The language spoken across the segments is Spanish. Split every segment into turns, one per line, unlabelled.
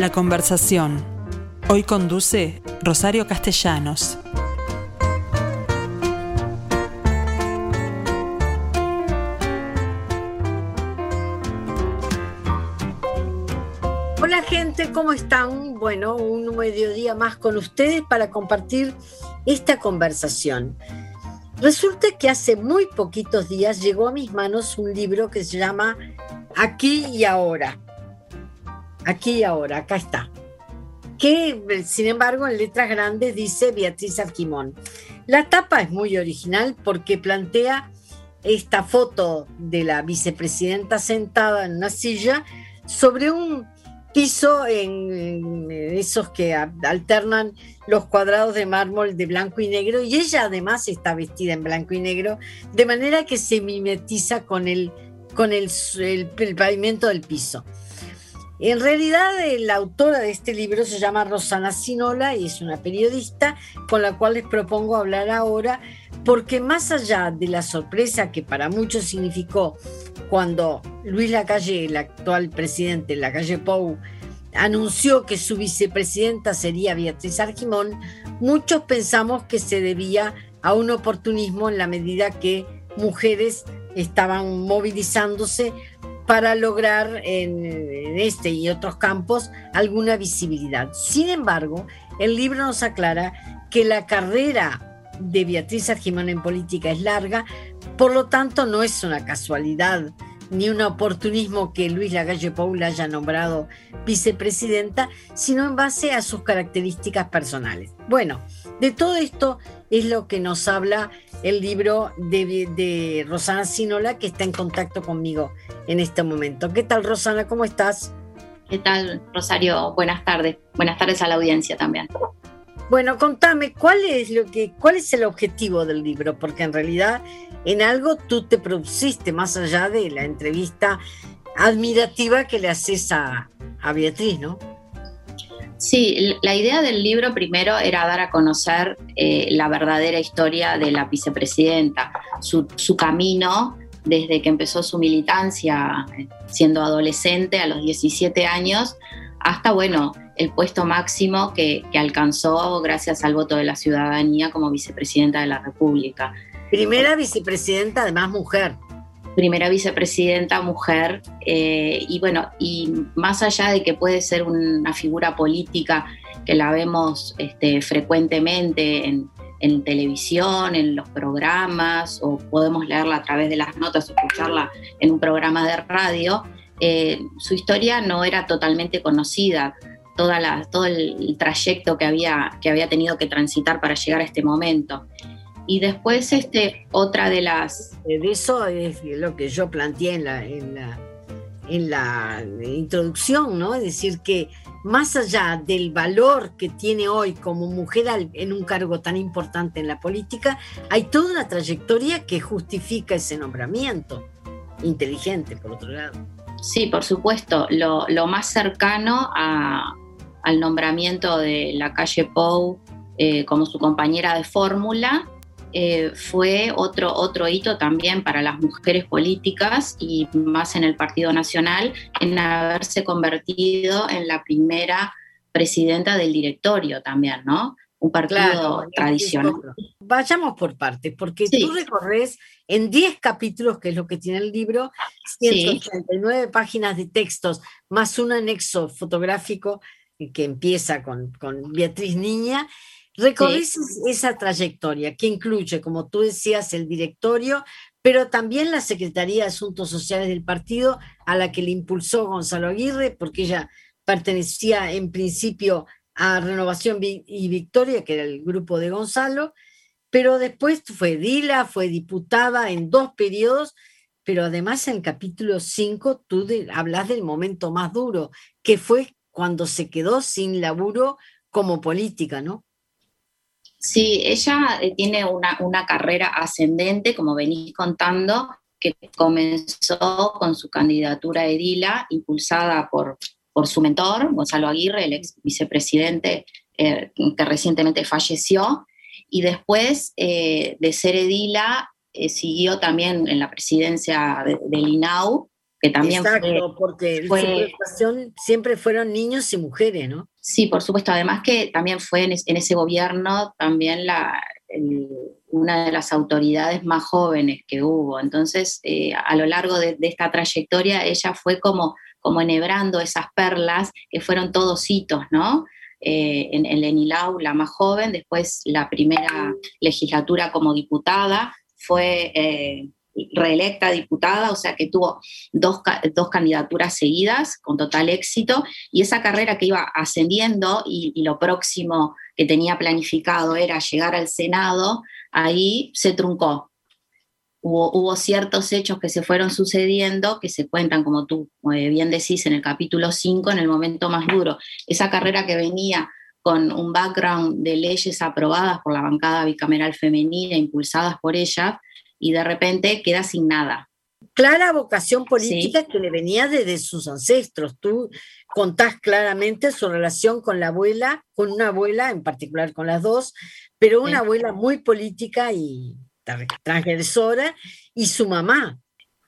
La conversación. Hoy conduce Rosario Castellanos.
Hola gente, ¿cómo están? Bueno, un mediodía más con ustedes para compartir esta conversación. Resulta que hace muy poquitos días llegó a mis manos un libro que se llama Aquí y Ahora. Aquí Ahora, acá está. Que, sin embargo, en letras grandes dice Beatriz Arquimón. La tapa es muy original porque plantea esta foto de la vicepresidenta sentada en una silla sobre un piso en, esos que alternan los cuadrados de mármol de blanco y negro y ella además está vestida en blanco y negro de manera que se mimetiza con el, con el pavimento del piso. En realidad, la autora de este libro se llama Rosana Sinola y es una periodista con la cual les propongo hablar ahora, porque más allá de la sorpresa que para muchos significó cuando Luis Lacalle, el actual presidente de Lacalle Pou, anunció que su vicepresidenta sería Beatriz Argimón, muchos pensamos que se debía a un oportunismo en la medida que mujeres estaban movilizándose para lograr en, este y otros campos alguna visibilidad. Sin embargo, el libro nos aclara que la carrera de Beatriz Argimón en política es larga, por lo tanto no es una casualidad ni un oportunismo que Luis Lagalle Paula haya nombrado vicepresidenta, sino en base a sus características personales. Bueno, de todo esto es lo que nos habla el libro de, Rosana Sinola, que está en contacto conmigo en este momento. ¿Qué tal, Rosana? ¿Cómo estás?
¿Qué tal, Rosario? Buenas tardes. Buenas tardes a la audiencia también.
Bueno, contame, ¿cuál es, lo que, ¿cuál es el objetivo del libro? Porque en realidad en algo tú te produciste, más allá de la entrevista admirativa que le haces a, a Beatriz, ¿no?
Sí, la idea del libro primero era dar a conocer eh, la verdadera historia de la vicepresidenta, su, camino desde que empezó su militancia eh, siendo adolescente a los 17 años hasta, bueno, el puesto máximo que, que alcanzó gracias al voto de la ciudadanía como vicepresidenta de la República.
Primera vicepresidenta, además mujer
primera vicepresidenta mujer, eh, y bueno, y más allá de que puede ser una figura política que la vemos este, frecuentemente en, televisión, en los programas, o podemos leerla a través de las notas o escucharla en un programa de radio, eh, su historia no era totalmente conocida. Toda la, todo el trayecto que había, que había tenido que transitar para llegar a este momento. Y después, este, otra de las...
De eso es lo que yo planteé en la, en la, en la introducción, ¿no? Es decir, que más allá del valor que tiene hoy como mujer en un cargo tan importante en la política, hay toda una trayectoria que justifica ese nombramiento. Inteligente, por otro lado.
Sí, por supuesto. Lo, lo más cercano a, al nombramiento de la calle Pou eh, como su compañera de fórmula eh, fue otro, otro hito también para las mujeres políticas y más en el Partido Nacional en haberse convertido en la primera presidenta del directorio también, ¿no? Un partido tradicional.
Vayamos por partes, porque tú recorres en 10 capítulos, que es lo que tiene el libro, 189 páginas de textos, más un anexo fotográfico que empieza con, con Beatriz Niña, Recorres esa trayectoria que incluye, como tú decías, el directorio, pero también la Secretaría de Asuntos Sociales del partido, a la que le impulsó Gonzalo Aguirre, porque ella pertenecía en principio a Renovación y Victoria, que era el grupo de Gonzalo, pero después fue Dila, fue diputada en dos periodos, pero además en el capítulo 5 tú hablas del momento más duro, que fue cuando se quedó sin laburo como política, ¿no?
Sí, ella eh, tiene una, carrera ascendente, como venís contando, que comenzó con su candidatura a Edila, impulsada por, por su mentor, Gonzalo Aguirre, el ex vicepresidente eh, que recientemente falleció, y después eh, de ser Edila, siguió también en la presidencia del INAU, que también
Exacto, porque fue, siempre fueron niños y mujeres, ¿no?
Sí, por supuesto. Además que también fue en, ese gobierno también la, una de las autoridades más jóvenes que hubo. Entonces, eh, a lo largo de, esta trayectoria, ella fue como, como enhebrando esas perlas que fueron todos hitos, ¿no? Eh, en, en Lenilau, la más joven, después la primera legislatura como diputada, fue eh, reelecta diputada, o sea que tuvo dos, candidaturas seguidas con total éxito, y esa carrera que iba ascendiendo y, lo próximo que tenía planificado era llegar al Senado, ahí se truncó. Hubo, ciertos hechos que se fueron sucediendo que se cuentan, como tú bien decís, en el capítulo 5, en el momento más duro. Esa carrera que venía con un background de leyes aprobadas por la bancada bicameral femenina, impulsadas por ella, y de repente queda sin nada.
Clara vocación política que le venía desde sus ancestros. Tú contás claramente su relación con la abuela, con una abuela, en particular con las dos, pero una abuela muy política y transgresora, y su mamá.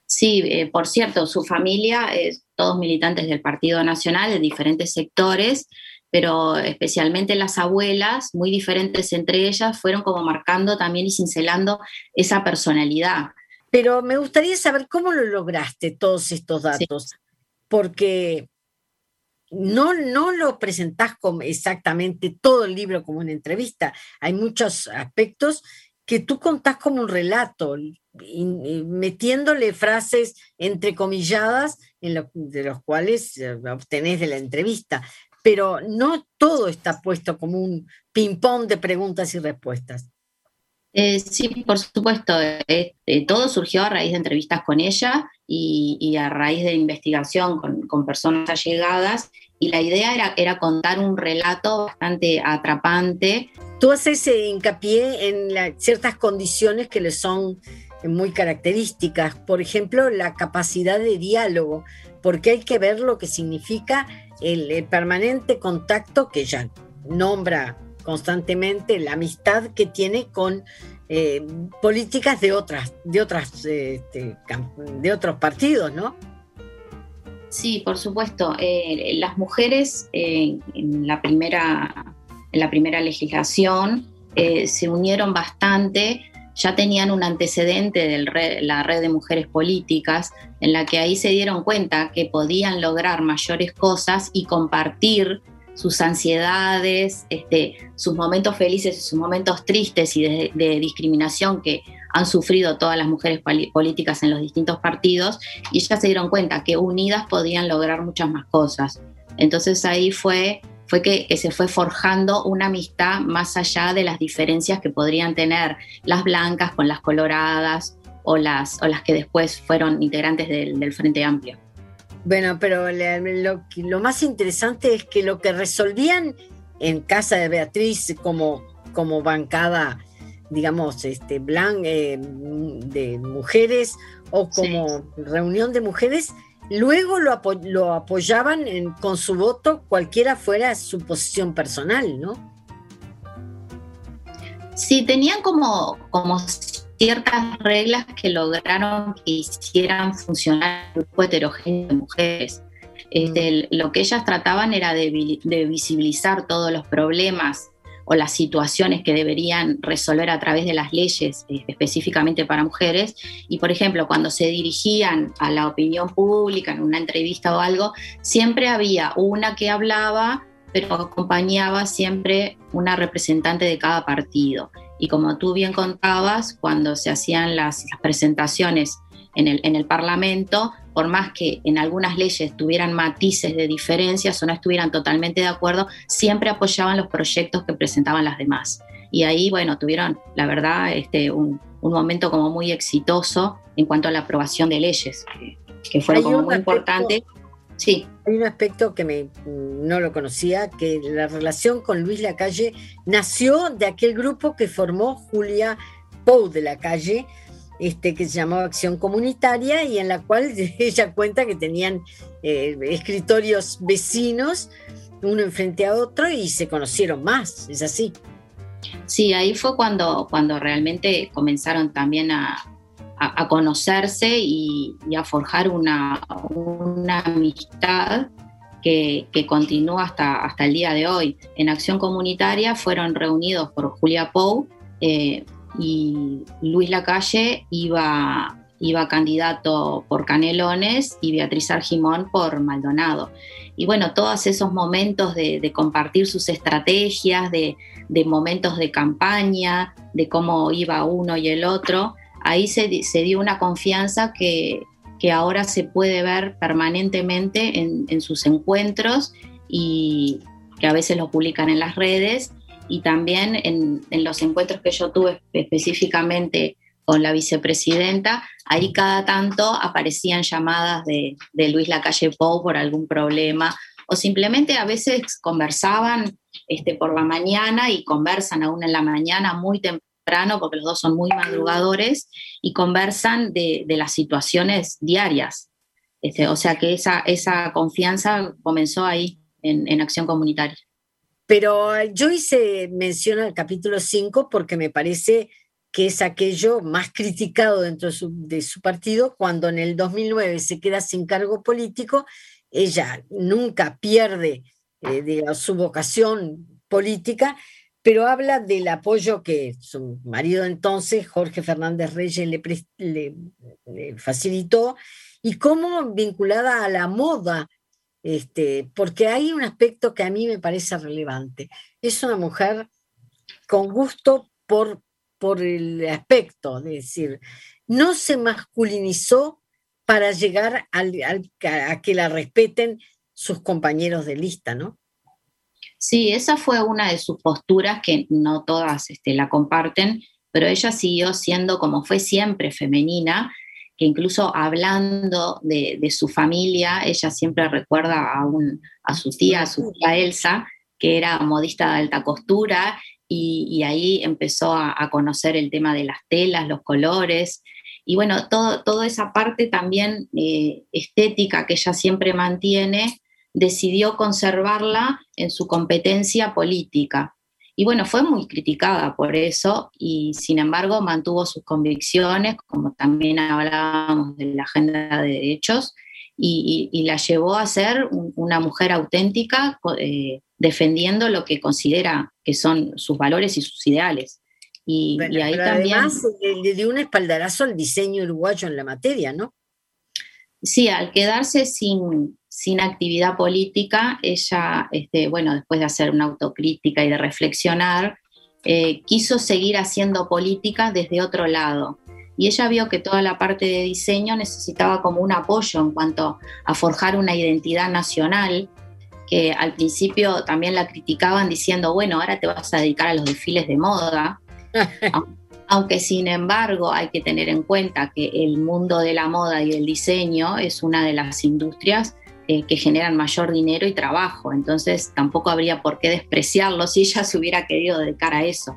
Sí, eh, por cierto, su familia es todos militantes del Partido Nacional de diferentes sectores, pero especialmente las abuelas, muy diferentes entre ellas, fueron como marcando también y cincelando esa personalidad.
Pero me gustaría saber cómo lo lograste todos estos datos, porque no, no lo presentás como exactamente todo el libro como una entrevista. Hay muchos aspectos que tú contás como un relato, metiéndole frases entrecomilladas en de los cuales eh, obtenés de la entrevista pero no todo está puesto como un ping-pong de preguntas y respuestas.
Eh, sí, por supuesto. Eh, eh, todo surgió a raíz de entrevistas con ella y, a raíz de investigación con, personas allegadas. Y la idea era, era, contar un relato bastante atrapante.
Tú haces hincapié en ciertas condiciones que le son muy características. Por ejemplo, la capacidad de diálogo, porque hay que ver lo que significa el, permanente contacto que ella nombra constantemente, la amistad que tiene con eh, políticas de otras, de otras, este, de otros partidos, ¿no?
Sí, por supuesto. Eh, las mujeres en, la primera, en la primera legislación eh, se unieron bastante ya tenían un antecedente de la red de mujeres políticas, en la que ahí se dieron cuenta que podían lograr mayores cosas y compartir sus ansiedades, este, sus momentos felices y sus momentos tristes y de, discriminación que han sufrido todas las mujeres políticas en los distintos partidos, y ellas se dieron cuenta que unidas podían lograr muchas más cosas. Entonces ahí fue fue que, se fue forjando una amistad más allá de las diferencias que podrían tener las blancas con las coloradas o las, o las que después fueron integrantes del, Frente Amplio.
Bueno, pero lo, más interesante es que lo que resolvían en casa de Beatriz como, como bancada, digamos, este, blanca, eh, de mujeres o como reunión de mujeres, Luego lo, apoyaban con su voto, cualquiera fuera su posición personal, ¿no?
Sí, tenían como, como ciertas reglas que lograron que hicieran funcionar el grupo heterogéneo de mujeres. Este, lo que ellas trataban era de, de visibilizar todos los problemas o las situaciones que deberían resolver a través de las leyes eh, específicamente para mujeres. Y, por ejemplo, cuando se dirigían a la opinión pública en una entrevista o algo, siempre había una que hablaba, pero acompañaba siempre una representante de cada partido. Y como tú bien contabas, cuando se hacían las, presentaciones en el, en el Parlamento, por más que en algunas leyes tuvieran matices de diferencias o no estuvieran totalmente de acuerdo, siempre apoyaban los proyectos que presentaban las demás. Y ahí, bueno, tuvieron, la verdad, este, un, momento como muy exitoso en cuanto a la aprobación de leyes, que, fue como muy importante.
Sí. Hay un aspecto que me, no lo conocía, que la relación con Luis Lacalle nació de aquel grupo que formó Julia Pou de la Calle, este, que se llamaba Acción Comunitaria y en la cual ella cuenta que tenían eh, escritorios vecinos, uno enfrente a otro, y se conocieron más, es así.
Sí, ahí fue cuando, cuando realmente comenzaron también a, a, conocerse y, a forjar una, amistad que, continúa hasta, hasta el día de hoy. En Acción Comunitaria fueron reunidos por Julia Pou eh, y Luis Lacalle iba, iba candidato por Canelones y Beatriz Argimón por Maldonado. Y bueno, todos esos momentos de, compartir sus estrategias, de, momentos de campaña, de cómo iba uno y el otro, ahí se, dio una confianza que, ahora se puede ver permanentemente en, sus encuentros y que a veces lo publican en las redes y también en, en los encuentros que yo tuve específicamente con la vicepresidenta, ahí cada tanto aparecían llamadas de, Luis Lacalle Pou por algún problema o simplemente a veces conversaban este, por la mañana y conversan aún en la mañana muy temprano porque los dos son muy madrugadores y conversan de, las situaciones diarias. Este, o sea que esa, esa confianza comenzó ahí en, en Acción Comunitaria.
Pero yo hice mención al capítulo 5 porque me parece que es aquello más criticado dentro de su, partido, cuando en el 2009 se queda sin cargo político, ella nunca pierde eh, su vocación política, pero habla del apoyo que su marido entonces, Jorge Fernández Reyes, le, facilitó y cómo vinculada a la moda, este, porque hay un aspecto que a mí me parece relevante. Es una mujer con gusto por por el aspecto, es decir, no se masculinizó para llegar al, a que la respeten sus compañeros de lista, ¿no?
Sí, esa fue una de sus posturas que no todas este, la comparten, pero ella siguió siendo como fue siempre femenina, que incluso hablando de, su familia, ella siempre recuerda a, un, a su tía, a su tía Elsa, que era modista de alta costura y, ahí empezó a, conocer el tema de las telas, los colores, y bueno, todo, toda esa parte también eh, estética que ella siempre mantiene, decidió conservarla en su competencia política. Y bueno, fue muy criticada por eso y sin embargo mantuvo sus convicciones, como también hablábamos de la agenda de derechos, y, la llevó a ser una mujer auténtica, eh, defendiendo lo que considera que son sus valores y sus ideales.
Y, ahí también... Además, le, dio un espaldarazo al diseño uruguayo en la materia, ¿no?
Sí, al quedarse sin, sin actividad política, ella, este, bueno, después de hacer una autocrítica y de reflexionar, eh, quiso seguir haciendo política desde otro lado. Y ella vio que toda la parte de diseño necesitaba como un apoyo en cuanto a forjar una identidad nacional, que al principio también la criticaban diciendo, bueno, ahora te vas a dedicar a los desfiles de moda, aunque sin embargo hay que tener en cuenta que el mundo de la moda y el diseño es una de las industrias eh, que generan mayor dinero y trabajo, entonces tampoco habría por qué despreciarlo si ella se hubiera querido dedicar a eso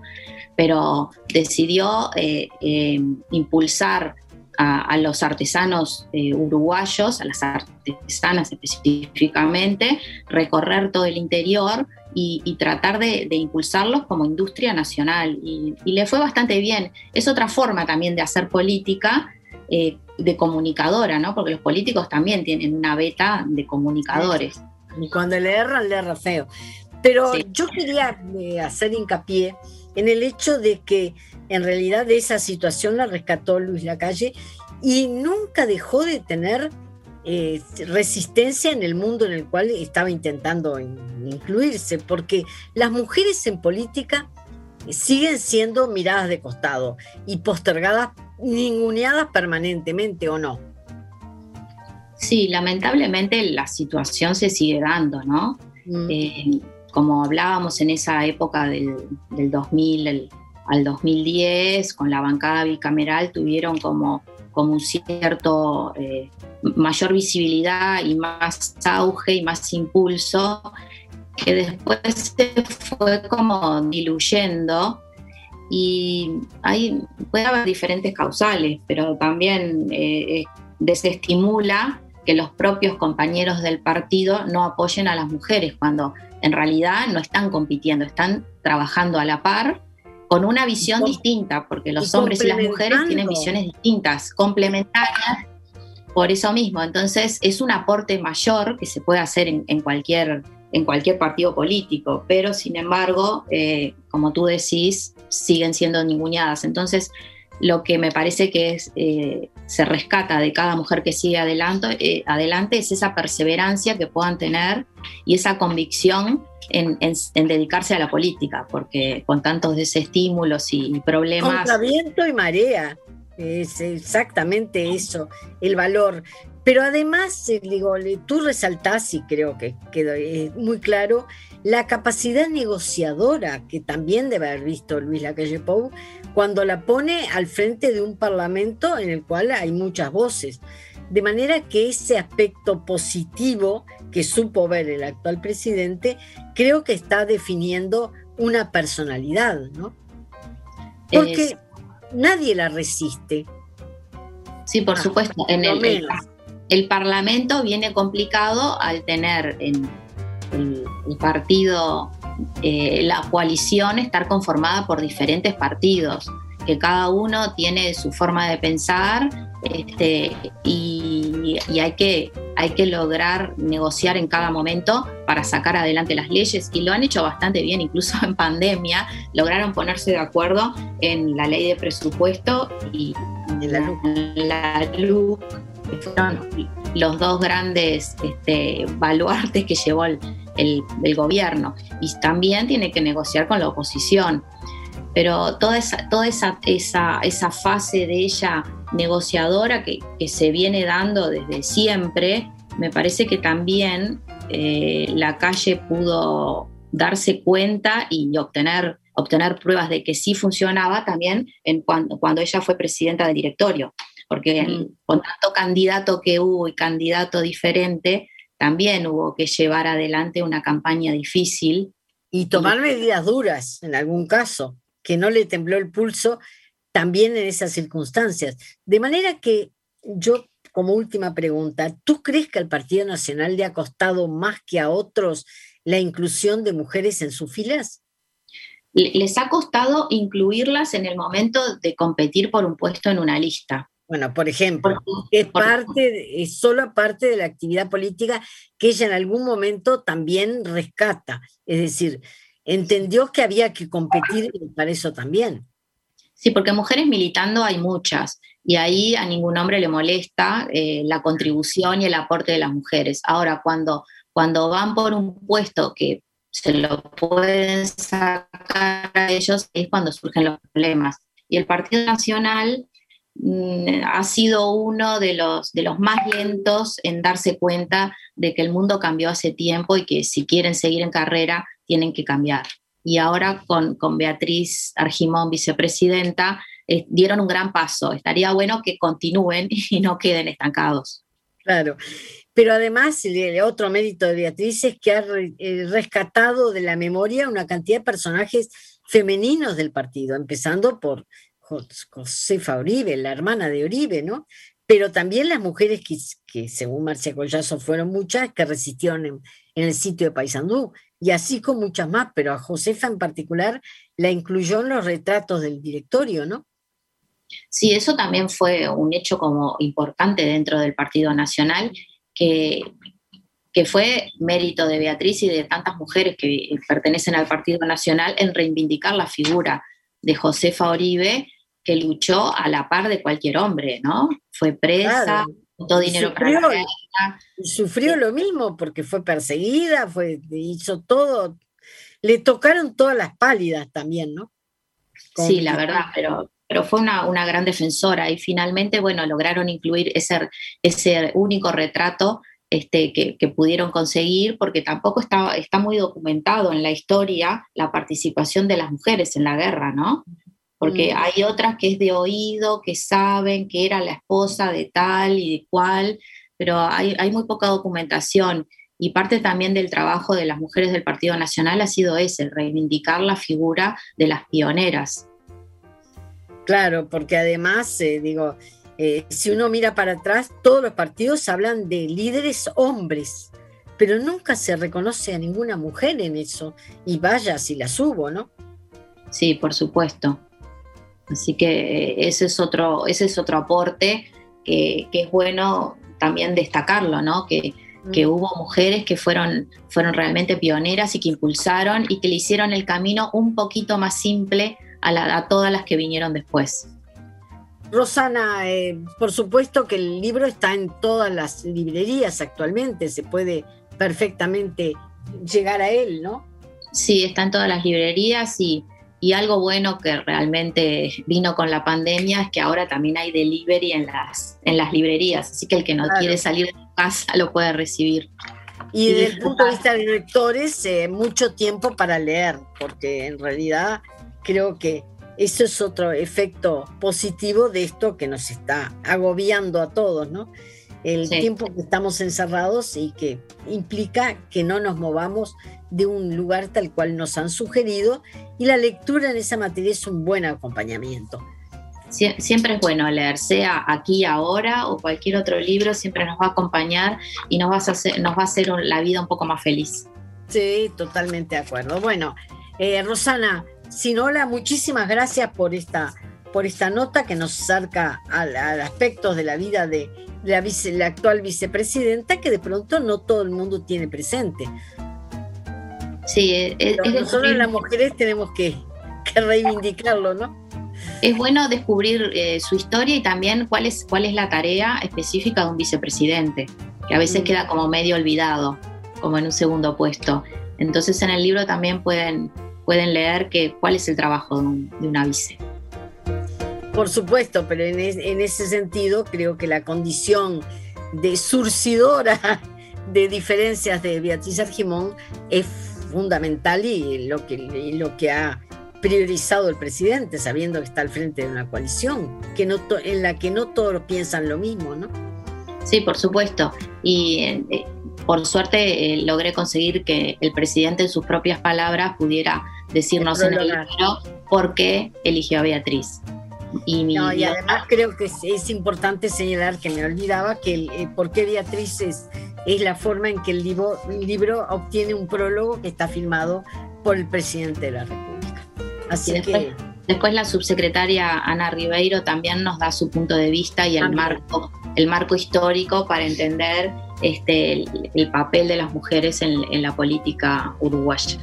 pero decidió eh, eh, impulsar a, los artesanos uruguayos, a las artesanas específicamente, recorrer todo el interior y, tratar de, impulsarlos como industria nacional. Y, le fue bastante bien. Es otra forma también de hacer política. De comunicadora, ¿no? Porque los políticos también tienen una beta de comunicadores.
Y cuando le erran, le erra feo. Pero yo quería hacer hincapié en el hecho de que en realidad de esa situación la rescató Luis Lacalle y nunca dejó de tener eh, resistencia en el mundo en el cual estaba intentando incluirse, porque las mujeres en política siguen siendo miradas de costado y postergadas, ninguneadas permanentemente o no.
Sí, lamentablemente la situación se sigue dando, ¿no? Mm. Eh, como hablábamos en esa época del, 2000 al 2010, con la bancada bicameral tuvieron como, como un cierto eh, mayor visibilidad y más auge y más impulso, que después se fue como diluyendo y hay, puede haber diferentes causales, pero también eh, desestimula que los propios compañeros del partido no apoyen a las mujeres cuando en realidad no están compitiendo, están trabajando a la par con una visión distinta, porque los hombres y las mujeres tienen visiones distintas, complementarias, por eso mismo. Entonces, es un aporte mayor que se puede hacer en, cualquier, en cualquier partido político, pero sin embargo, eh, como tú decís, siguen siendo ninguneadas. Entonces, lo que me parece que es, eh, se rescata de cada mujer que sigue adelante, eh, adelante es esa perseverancia que puedan tener y esa convicción en, dedicarse a la política, porque con tantos desestímulos y problemas...
Contra viento y marea, es exactamente eso, el valor. Pero además, eh, digo, tú resaltás, y creo que quedó muy claro, la capacidad negociadora que también debe haber visto Luis Lacalle Pou cuando la pone al frente de un parlamento en el cual hay muchas voces. De manera que ese aspecto positivo que supo ver el actual presidente, creo que está definiendo una personalidad, ¿no? Porque nadie la resiste.
Sí, por ah, supuesto. En el, el, Parlamento viene complicado al tener en el, partido, eh, la coalición, estar conformada por diferentes partidos, que cada uno tiene su forma de pensar este, y, hay, que, hay que lograr negociar en cada momento para sacar adelante las leyes y lo han hecho bastante bien, incluso en pandemia, lograron ponerse de acuerdo en la ley de presupuesto y en la, LUC, que fueron los dos grandes este, baluartes que llevó el, gobierno. Y también tiene que negociar con la oposición pero toda esa, toda esa, esa, esa fase de ella negociadora que, se viene dando desde siempre, me parece que también eh, la calle pudo darse cuenta y obtener, obtener pruebas de que sí funcionaba también en cuando, cuando ella fue presidenta del directorio, porque con tanto candidato que hubo y candidato diferente, también hubo que llevar adelante una campaña difícil.
Y tomar medidas duras en algún caso que no le tembló el pulso también en esas circunstancias. De manera que yo, como última pregunta, ¿tú crees que al Partido Nacional le ha costado más que a otros la inclusión de mujeres en sus filas?
Les ha costado incluirlas en el momento de competir por un puesto en una lista.
Bueno, por ejemplo, es parte, es solo parte de la actividad política que ella en algún momento también rescata. Es decir, entendió que había que competir para eso también.
Sí, porque mujeres militando hay muchas y ahí a ningún hombre le molesta eh, la contribución y el aporte de las mujeres. Ahora, cuando, cuando van por un puesto que se lo pueden sacar a ellos, es cuando surgen los problemas. Y el Partido Nacional ha sido uno de los, de los más lentos en darse cuenta de que el mundo cambió hace tiempo y que si quieren seguir en carrera tienen que cambiar. Y ahora con, con Beatriz Argimón, vicepresidenta, dieron un gran paso. Estaría bueno que continúen y no queden estancados.
Claro. Pero además, el otro mérito de Beatriz es que ha eh, rescatado de la memoria una cantidad de personajes femeninos del partido, empezando por Josefa Uribe, la hermana de Uribe, ¿no? Pero también las mujeres que, según Marcia Collazo, fueron muchas que resistieron en, en el sitio de Paysandú y así con muchas más, pero a Josefa en particular la incluyó en los retratos del directorio, ¿no?
Sí, eso también fue un hecho como importante dentro del Partido Nacional, que, que fue mérito de Beatriz y de tantas mujeres que pertenecen al Partido Nacional en reivindicar la figura de Josefa Oribe, que luchó a la par de cualquier hombre, ¿no? Fue presa, todo dinero
sufrió, para Sufrió lo mismo porque fue perseguida, fue, hizo todo. Le tocaron todas las pálidas también, ¿no?
sí, la verdad, pero, pero fue una, una, gran defensora y finalmente, bueno, lograron incluir ese, ese único retrato este, que, que, pudieron conseguir, porque tampoco está, está muy documentado en la historia la participación de las mujeres en la guerra, ¿no? Porque mm. hay otras que es de oído, que saben que era la esposa de tal y de cual, pero hay, muy poca documentación. Y parte también del trabajo de las mujeres del Partido Nacional ha sido ese, reivindicar la figura de las pioneras.
Claro, porque además, eh, digo, eh, si uno mira para atrás, todos los partidos hablan de líderes hombres, pero nunca se reconoce a ninguna mujer en eso. Y vaya si las hubo, ¿no?
Sí, por supuesto. Así que eh, ese es otro, ese es otro aporte que, es bueno también destacarlo, ¿no? Que, que, mm. hubo mujeres que fueron, fueron realmente pioneras y que impulsaron y que le hicieron el camino un poquito más simple a, a todas las que vinieron después.
Rosana, eh, por supuesto que el libro está en todas las librerías actualmente, se puede perfectamente llegar a él, ¿no?
Sí, está en todas las librerías y, y algo bueno que realmente vino con la pandemia es que ahora también hay delivery en las, en las librerías, así que el que no quiere salir de casa lo puede recibir.
Y, desde el punto de vista de lectores, eh, mucho tiempo para leer, porque en realidad creo que eso es otro efecto positivo de esto que nos está agobiando a todos, ¿no? El tiempo que estamos encerrados y que implica que no nos movamos de un lugar tal cual nos han sugerido y la lectura en esa materia es un buen acompañamiento.
siempre es bueno leer, sea aquí ahora o cualquier otro libro, siempre nos va a acompañar y nos va a hacer, nos va a hacer la vida un poco más feliz.
Sí, totalmente de acuerdo. Bueno, eh, Rosana, Sinola, muchísimas gracias por esta, por esta nota que nos acerca al, aspectos de la vida de la, la, actual vicepresidenta que de pronto no todo el mundo tiene presente.
Sí, es,
nosotros las mujeres tenemos que, reivindicarlo, ¿no?
Es bueno descubrir eh, su historia y también cuál es, cuál es la tarea específica de un vicepresidente, que a veces mm. queda como medio olvidado, como en un segundo puesto. Entonces en el libro también pueden pueden leer que, cuál es el trabajo de, una vice.
Por supuesto, pero en, ese sentido creo que la condición de surcidora de diferencias de Beatriz Argimón es fundamental y lo que, lo que ha priorizado el presidente, sabiendo que está al frente de una coalición, que no en la que no todos piensan lo mismo, ¿no?
Sí, por supuesto. Y eh, por suerte eh, logré conseguir que el presidente en sus propias palabras pudiera decirnos en el libro por qué eligió a Beatriz.
Y, además creo que es, importante señalar que me olvidaba que el, eh, por qué Beatriz es, es la forma en que el libro, libro obtiene un prólogo que está filmado por el presidente de la República. Así
después,
que
después la subsecretaria Ana Ribeiro también nos da su punto de vista y el marco el marco histórico para entender este, el, papel de las mujeres en la política uruguaya.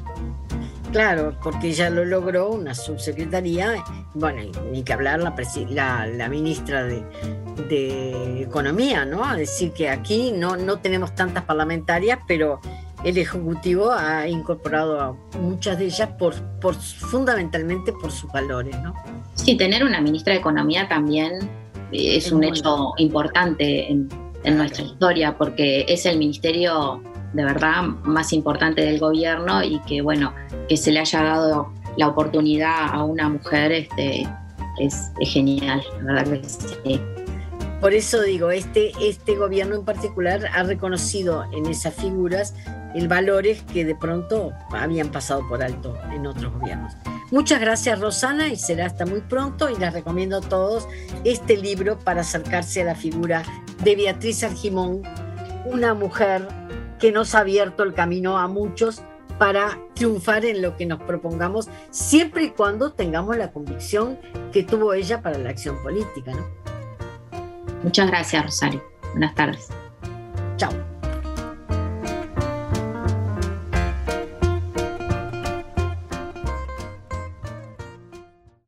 Claro, porque ella lo logró, una subsecretaría, bueno, ni que hablar la, la, ministra de, Economía, ¿no? A decir que aquí no, no tenemos tantas parlamentarias, pero el Ejecutivo ha incorporado a muchas de ellas por, por fundamentalmente por sus valores, ¿no?
Sí, tener una ministra de Economía también es, un hecho importante en, en nuestra historia, porque es el ministerio de verdad más importante del gobierno y que bueno, que se le haya dado la oportunidad a una mujer este, es, genial, la verdad que sí.
Por eso digo, este, este gobierno en particular ha reconocido en esas figuras el valores que de pronto habían pasado por alto en otros gobiernos. Muchas gracias Rosana y será hasta muy pronto y les recomiendo a todos este libro para acercarse a la figura de Beatriz Argimón, una mujer que nos ha abierto el camino a muchos para triunfar en lo que nos propongamos, siempre y cuando tengamos la convicción que tuvo ella para la acción política. ¿no?
Muchas gracias, Rosario. Buenas tardes.
Chao.